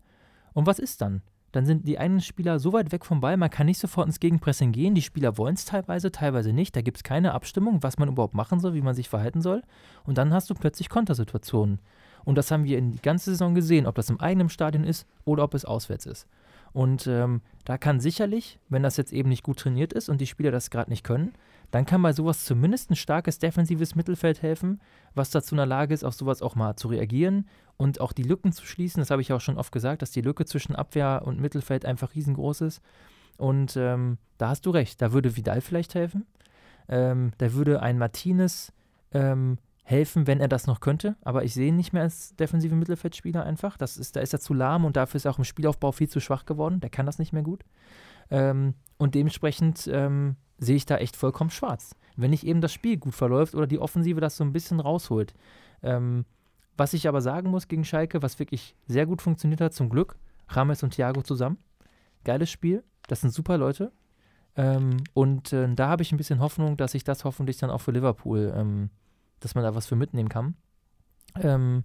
und was ist dann? Dann sind die einen Spieler so weit weg vom Ball, man kann nicht sofort ins Gegenpressing gehen. Die Spieler wollen es teilweise, teilweise nicht. Da gibt es keine Abstimmung, was man überhaupt machen soll, wie man sich verhalten soll. Und dann hast du plötzlich Kontersituationen. Und das haben wir in die ganze Saison gesehen, ob das im eigenen Stadion ist oder ob es auswärts ist. Und ähm, da kann sicherlich, wenn das jetzt eben nicht gut trainiert ist und die Spieler das gerade nicht können, dann kann bei sowas zumindest ein starkes defensives Mittelfeld helfen, was dazu in der Lage ist, auf sowas auch mal zu reagieren und auch die Lücken zu schließen. Das habe ich auch schon oft gesagt, dass die Lücke zwischen Abwehr und Mittelfeld einfach riesengroß ist. Und ähm, da hast du recht, da würde Vidal vielleicht helfen. Ähm, da würde ein Martinez ähm, helfen, wenn er das noch könnte. Aber ich sehe ihn nicht mehr als defensive Mittelfeldspieler einfach. Das ist, da ist er zu lahm und dafür ist er auch im Spielaufbau viel zu schwach geworden. Der kann das nicht mehr gut. Ähm, und dementsprechend ähm, sehe ich da echt vollkommen schwarz. Wenn nicht eben das Spiel gut verläuft oder die Offensive das so ein bisschen rausholt. Ähm, was ich aber sagen muss gegen Schalke, was wirklich sehr gut funktioniert hat, zum Glück, Rames und Thiago zusammen. Geiles Spiel, das sind super Leute. Ähm, und äh, da habe ich ein bisschen Hoffnung, dass ich das hoffentlich dann auch für Liverpool, ähm, dass man da was für mitnehmen kann. Ähm,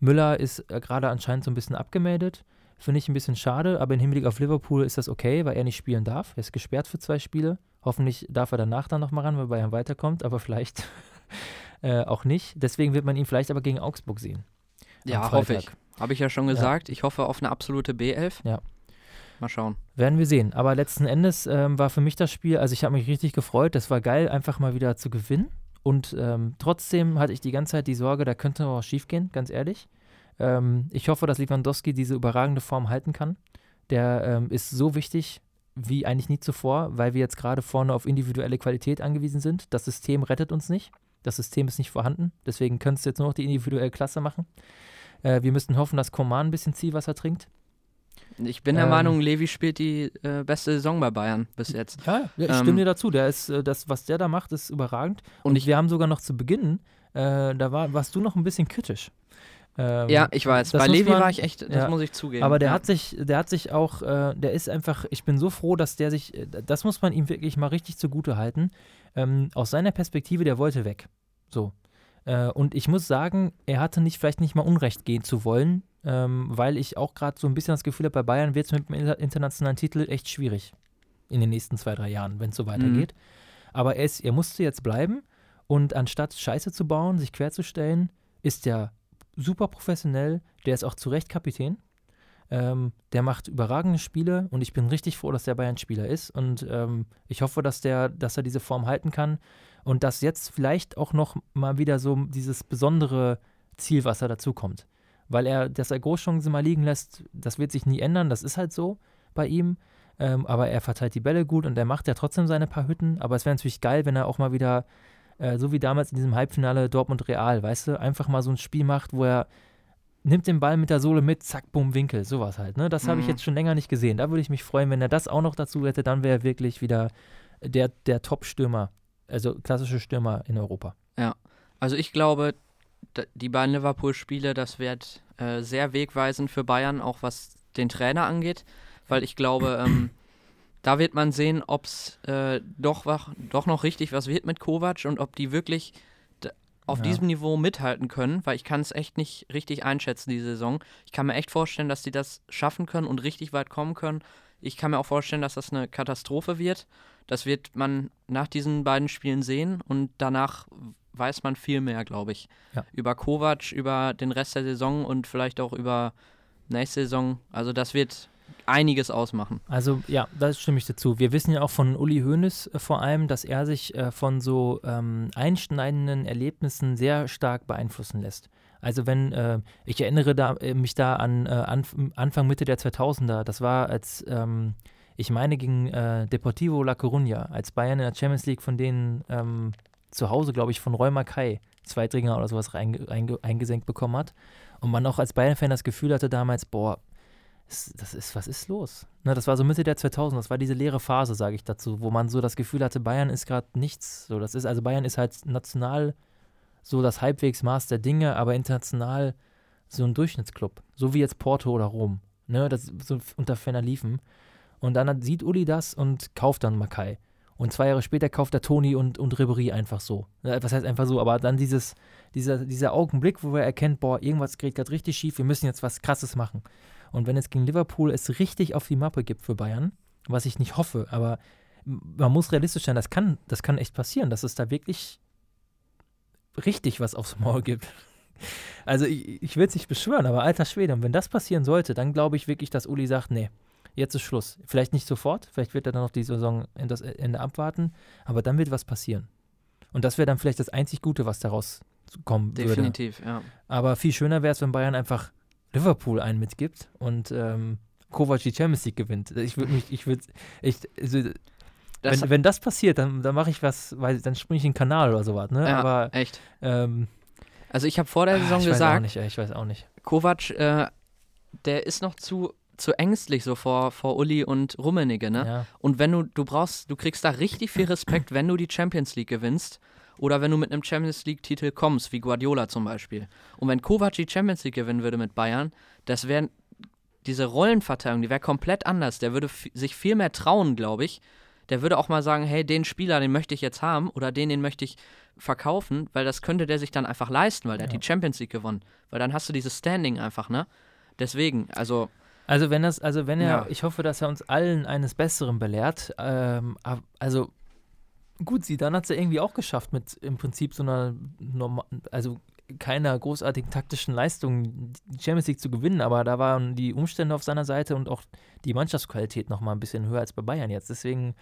Müller ist äh, gerade anscheinend so ein bisschen abgemeldet. Finde ich ein bisschen schade, aber im Hinblick auf Liverpool ist das okay, weil er nicht spielen darf. Er ist gesperrt für zwei Spiele. Hoffentlich darf er danach dann nochmal ran, weil Bayern weiterkommt, aber vielleicht [LAUGHS] äh, auch nicht. Deswegen wird man ihn vielleicht aber gegen Augsburg sehen. Ja, hoffe ich. Habe ich ja schon gesagt. Ja. Ich hoffe auf eine absolute B11. Ja. Mal schauen. Werden wir sehen. Aber letzten Endes ähm, war für mich das Spiel, also ich habe mich richtig gefreut. Das war geil, einfach mal wieder zu gewinnen. Und ähm, trotzdem hatte ich die ganze Zeit die Sorge, da könnte was schief gehen, ganz ehrlich. Ähm, ich hoffe, dass Lewandowski diese überragende Form halten kann. Der ähm, ist so wichtig wie eigentlich nie zuvor, weil wir jetzt gerade vorne auf individuelle Qualität angewiesen sind. Das System rettet uns nicht. Das System ist nicht vorhanden. Deswegen könntest du jetzt nur noch die individuelle Klasse machen. Äh, wir müssten hoffen, dass Koman ein bisschen Zielwasser trinkt. Ich bin der ähm, Meinung, Levi spielt die äh, beste Saison bei Bayern bis jetzt. Ja, ja ich ähm, stimme dir dazu. Der ist, äh, das, was der da macht, ist überragend. Und, und ich, wir haben sogar noch zu Beginn, äh, da war, warst du noch ein bisschen kritisch. Ähm, ja, ich weiß. Bei Levi man, war ich echt, das ja, muss ich zugeben. Aber der ja. hat sich, der hat sich auch, äh, der ist einfach, ich bin so froh, dass der sich, äh, das muss man ihm wirklich mal richtig zugute halten. Ähm, aus seiner Perspektive, der wollte weg. So. Äh, und ich muss sagen, er hatte nicht, vielleicht nicht mal Unrecht gehen zu wollen, ähm, weil ich auch gerade so ein bisschen das Gefühl habe, bei Bayern wird es mit dem internationalen Titel echt schwierig in den nächsten zwei, drei Jahren, wenn es so weitergeht. Mhm. Aber er, ist, er musste jetzt bleiben und anstatt Scheiße zu bauen, sich querzustellen, ist er super professionell, der ist auch zu Recht Kapitän. Ähm, der macht überragende Spiele und ich bin richtig froh, dass der Bayern-Spieler ist. Und ähm, ich hoffe, dass, der, dass er diese Form halten kann und dass jetzt vielleicht auch noch mal wieder so dieses besondere Zielwasser dazukommt. Weil er, dass er Großchancen mal liegen lässt, das wird sich nie ändern, das ist halt so bei ihm. Ähm, aber er verteilt die Bälle gut und er macht ja trotzdem seine paar Hütten. Aber es wäre natürlich geil, wenn er auch mal wieder äh, so wie damals in diesem Halbfinale Dortmund-Real, weißt du, einfach mal so ein Spiel macht, wo er nimmt den Ball mit der Sohle mit, zack, bumm, Winkel, sowas halt. Ne? Das mhm. habe ich jetzt schon länger nicht gesehen. Da würde ich mich freuen, wenn er das auch noch dazu hätte, dann wäre er wirklich wieder der, der Top-Stürmer, also klassische Stürmer in Europa. Ja, also ich glaube, die beiden Liverpool-Spiele, das wird äh, sehr wegweisend für Bayern, auch was den Trainer angeht, weil ich glaube, ähm, da wird man sehen, ob es äh, doch, doch noch richtig was wird mit Kovac und ob die wirklich auf ja. diesem Niveau mithalten können, weil ich kann es echt nicht richtig einschätzen, die Saison. Ich kann mir echt vorstellen, dass die das schaffen können und richtig weit kommen können. Ich kann mir auch vorstellen, dass das eine Katastrophe wird. Das wird man nach diesen beiden Spielen sehen und danach weiß man viel mehr, glaube ich. Ja. Über Kovac, über den Rest der Saison und vielleicht auch über nächste Saison. Also das wird einiges ausmachen. Also ja, da stimme ich dazu. Wir wissen ja auch von Uli Hoeneß äh, vor allem, dass er sich äh, von so ähm, einschneidenden Erlebnissen sehr stark beeinflussen lässt. Also wenn, äh, ich erinnere da, äh, mich da an äh, Anf Anfang, Mitte der 2000er, das war als, ähm, ich meine gegen äh, Deportivo La Coruña, als Bayern in der Champions League von denen ähm, zu Hause, glaube ich, von Roy Mackay zwei Dringer oder sowas reinge eingesenkt bekommen hat. Und man auch als Bayern-Fan das Gefühl hatte damals, boah, das ist, was ist los? Ne, das war so Mitte der 2000, das war diese leere Phase, sage ich dazu, wo man so das Gefühl hatte, Bayern ist gerade nichts. So, das ist, also Bayern ist halt national so das Halbwegsmaß der Dinge, aber international so ein Durchschnittsclub. So wie jetzt Porto oder Rom. Ne, das so unter Ferner liefen. Und dann sieht Uli das und kauft dann Makai. Und zwei Jahre später kauft er Toni und, und Ribery einfach so. Was heißt einfach so? Aber dann dieses, dieser, dieser Augenblick, wo er erkennt, boah, irgendwas geht gerade richtig schief, wir müssen jetzt was Krasses machen. Und wenn es gegen Liverpool es richtig auf die Mappe gibt für Bayern, was ich nicht hoffe, aber man muss realistisch sein, das kann, das kann echt passieren, dass es da wirklich richtig was aufs Maul gibt. [LAUGHS] Also ich, ich will es nicht beschwören, aber alter Schwede, und wenn das passieren sollte, dann glaube ich wirklich, dass Uli sagt, nee, jetzt ist Schluss. Vielleicht nicht sofort, vielleicht wird er dann noch die Saison in das Ende abwarten, aber dann wird was passieren. Und das wäre dann vielleicht das einzig Gute, was daraus kommen Definitiv, würde. Definitiv, ja. Aber viel schöner wäre es, wenn Bayern einfach Liverpool einen mitgibt und ähm, Kovac die Champions League gewinnt. Ich würde mich, ich würde, ich, also, das wenn, wenn das passiert, dann, dann mache ich was, weil dann springe ich in den Kanal oder sowas, ne? Ja, Aber echt. Ähm, also ich habe vor der Saison ich gesagt, weiß auch nicht, ich weiß auch nicht. Kovac, äh, der ist noch zu zu ängstlich so vor, vor Uli und Rummenigge, ne? Ja. Und wenn du, du brauchst, du kriegst da richtig viel Respekt, wenn du die Champions League gewinnst oder wenn du mit einem Champions League-Titel kommst, wie Guardiola zum Beispiel. Und wenn Kovac die Champions League gewinnen würde mit Bayern, das wäre diese Rollenverteilung, die wäre komplett anders. Der würde sich viel mehr trauen, glaube ich. Der würde auch mal sagen, hey, den Spieler, den möchte ich jetzt haben oder den, den möchte ich verkaufen, weil das könnte der sich dann einfach leisten, weil der ja. hat die Champions League gewonnen. Weil dann hast du dieses Standing einfach, ne? Deswegen, also. Also wenn das, also wenn er, ja. ich hoffe, dass er uns allen eines Besseren belehrt. Ähm, also Gut, sie dann hat sie irgendwie auch geschafft mit im Prinzip so einer normal, also keiner großartigen taktischen Leistung die Champions League zu gewinnen, aber da waren die Umstände auf seiner Seite und auch die Mannschaftsqualität noch mal ein bisschen höher als bei Bayern jetzt. Deswegen,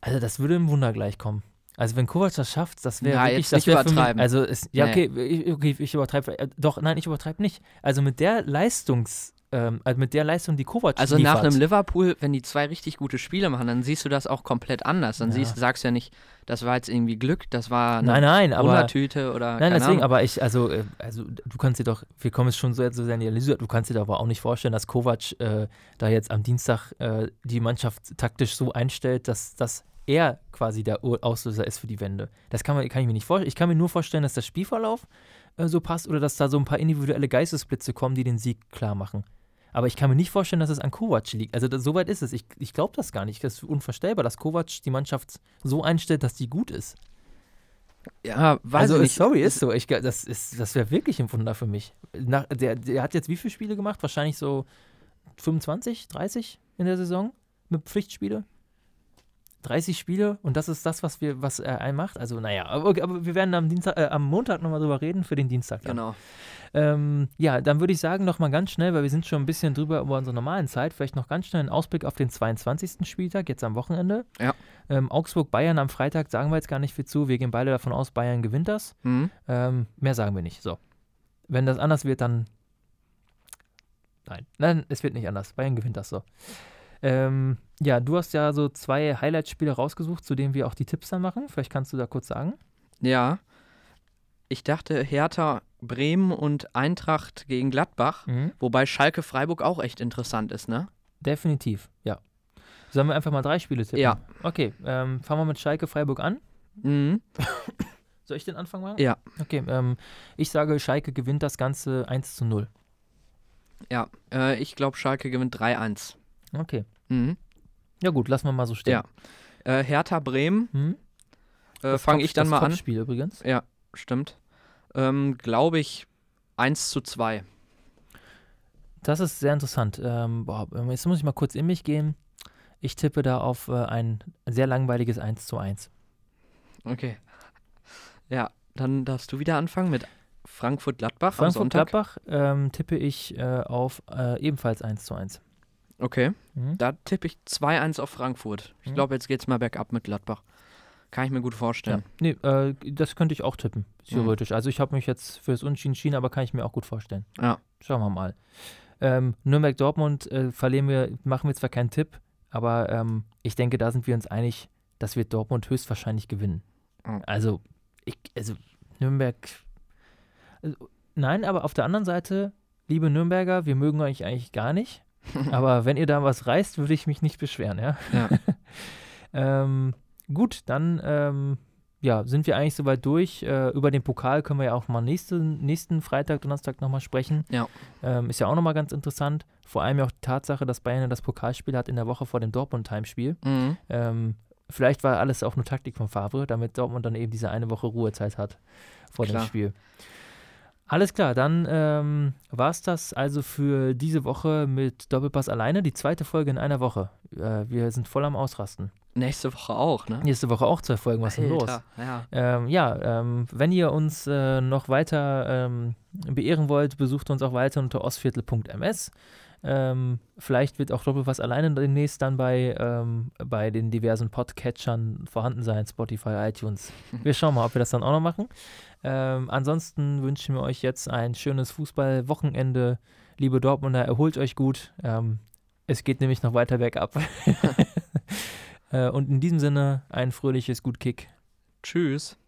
also das würde im Wunder gleich kommen. Also wenn Kovac das schafft, das wäre wirklich, jetzt das nicht übertreiben. also ist, ja okay, nee. ich, okay, ich übertreibe, äh, doch nein, ich übertreibe nicht. Also mit der Leistungs ähm, also mit der Leistung, die Kovac Also liefert, nach einem Liverpool, wenn die zwei richtig gute Spiele machen, dann siehst du das auch komplett anders. Dann Ja. siehst, sagst du ja nicht, das war jetzt irgendwie Glück, das war eine Nein, nein, aber oder Nein, deswegen, Ahnung. aber ich, also, äh, also du kannst dir doch, wir kommen jetzt schon so, so sehr in die Analyse, du kannst dir doch aber auch nicht vorstellen, dass Kovac äh, da jetzt am Dienstag äh, die Mannschaft taktisch so einstellt, dass, dass er quasi der Auslöser ist für die Wende. Das kann, man, kann ich mir nicht vorstellen. Ich kann mir nur vorstellen, dass der Spielverlauf äh, so passt oder dass da so ein paar individuelle Geistesblitze kommen, die den Sieg klar machen. Aber ich kann mir nicht vorstellen, dass es an Kovac liegt. Also das, so weit ist es. Ich, ich glaube das gar nicht. Das ist unvorstellbar, dass Kovac die Mannschaft so einstellt, dass die gut ist. ja, weiß also, ich nicht. sorry, ist so. Ich, das ist, das wäre wirklich ein Wunder für mich. Nach, der, der hat jetzt wie viele Spiele gemacht? Wahrscheinlich so 25, 30 in der Saison mit Pflichtspiele. 30 Spiele und das ist das, was wir, was er einmacht. Also, naja, aber, okay, aber wir werden am Dienstag, äh, am Montag nochmal drüber reden für den Dienstag. Dann. Genau. Ähm, ja, dann würde ich sagen, nochmal ganz schnell, weil wir sind schon ein bisschen drüber über unsere normalen Zeit, vielleicht noch ganz schnell einen Ausblick auf den 22. Spieltag, jetzt am Wochenende. Ja. Ähm, Augsburg-Bayern am Freitag sagen wir jetzt gar nicht viel zu. Wir gehen beide davon aus, Bayern gewinnt das. Mhm. Ähm, mehr sagen wir nicht. So. Wenn das anders wird, dann. Nein, nein, es wird nicht anders. Bayern gewinnt das so. Ähm, ja, du hast ja so zwei Highlight-Spiele rausgesucht, zu denen wir auch die Tipps dann machen. Vielleicht kannst du da kurz sagen. Ja. Ich dachte Hertha, Bremen und Eintracht gegen Gladbach, wobei Schalke Freiburg auch echt interessant ist, ne? Definitiv, ja. Sollen wir einfach mal drei Spiele tippen? Ja. Okay, ähm, fangen wir mit Schalke Freiburg an. Mhm. [COUGHS] Soll ich den Anfang machen? Ja. Okay, ähm, ich sage, Schalke gewinnt das Ganze 1 zu 0. Ja. Äh, ich glaube, Schalke gewinnt 3-1. Okay. Mhm. Ja gut, lassen wir mal so stehen. Ja. Äh, Hertha Bremen, Hm? äh, fange ich dann das mal an. Topspiel übrigens. Ja, stimmt. Ähm, glaube ich 1 zu 2. Das ist sehr interessant. Ähm, boah, jetzt muss ich mal kurz in mich gehen. Ich tippe da auf äh, ein sehr langweiliges 1 zu 1. Okay. Ja, dann darfst du wieder anfangen mit Frankfurt-Gladbach. Frankfurt-Gladbach ähm, tippe ich äh, auf äh, ebenfalls 1 zu 1. Okay, Mhm. da tippe ich 2-1 auf Frankfurt. Ich Mhm. glaube, jetzt geht's mal bergab mit Gladbach. Kann ich mir gut Ja. vorstellen. Nee, äh, das könnte ich auch tippen, theoretisch. Also ich habe mich jetzt fürs Unentschieden entschieden, aber kann ich mir auch gut vorstellen. Ja. Schauen wir mal. Ähm, Nürnberg-Dortmund äh, verlieren wir, machen wir zwar keinen Tipp, aber ähm, ich denke, da sind wir uns einig, dass wir Dortmund höchstwahrscheinlich gewinnen. Mhm. Also, ich, also Nürnberg. Also, nein, aber auf der anderen Seite, liebe Nürnberger, wir mögen euch eigentlich gar nicht. [LAUGHS] aber wenn ihr da was reißt, würde ich mich nicht beschweren, ja. Ja. [LAUGHS] Ähm, gut, dann ähm, ja, sind wir eigentlich soweit durch. Äh, über den Pokal können wir ja auch mal nächsten, nächsten Freitag, Donnerstag nochmal sprechen. Ja. Ähm, ist ja auch nochmal ganz interessant. Vor allem ja auch die Tatsache, dass Bayern das Pokalspiel hat in der Woche vor dem Dortmund-Heimspiel. Mhm. Ähm, vielleicht war alles auch nur Taktik von Favre, damit Dortmund dann eben diese eine Woche Ruhezeit hat vor Klar. dem Spiel. Alles klar, dann ähm, war es das also für diese Woche mit Doppelpass alleine. Die zweite Folge in einer Woche. Äh, wir sind voll am Ausrasten. Nächste Woche auch, ne? Nächste Woche auch zwei Folgen. Was ist denn los? Ja. Ähm, ja, ähm, wenn ihr uns äh, noch weiter ähm, beehren wollt, besucht uns auch weiter unter ostviertel.ms. Ähm, vielleicht wird auch Doppelpass alleine demnächst dann bei, ähm, bei den diversen Podcatchern vorhanden sein, Spotify, iTunes. [LAUGHS] Wir schauen mal, ob wir das dann auch noch machen. Ähm, ansonsten wünschen wir euch jetzt ein schönes Fußballwochenende. Liebe Dortmunder, erholt euch gut. Ähm, es geht nämlich noch weiter bergab. [LAUGHS] [LAUGHS] äh, und in diesem Sinne ein fröhliches Gut Kick. Tschüss.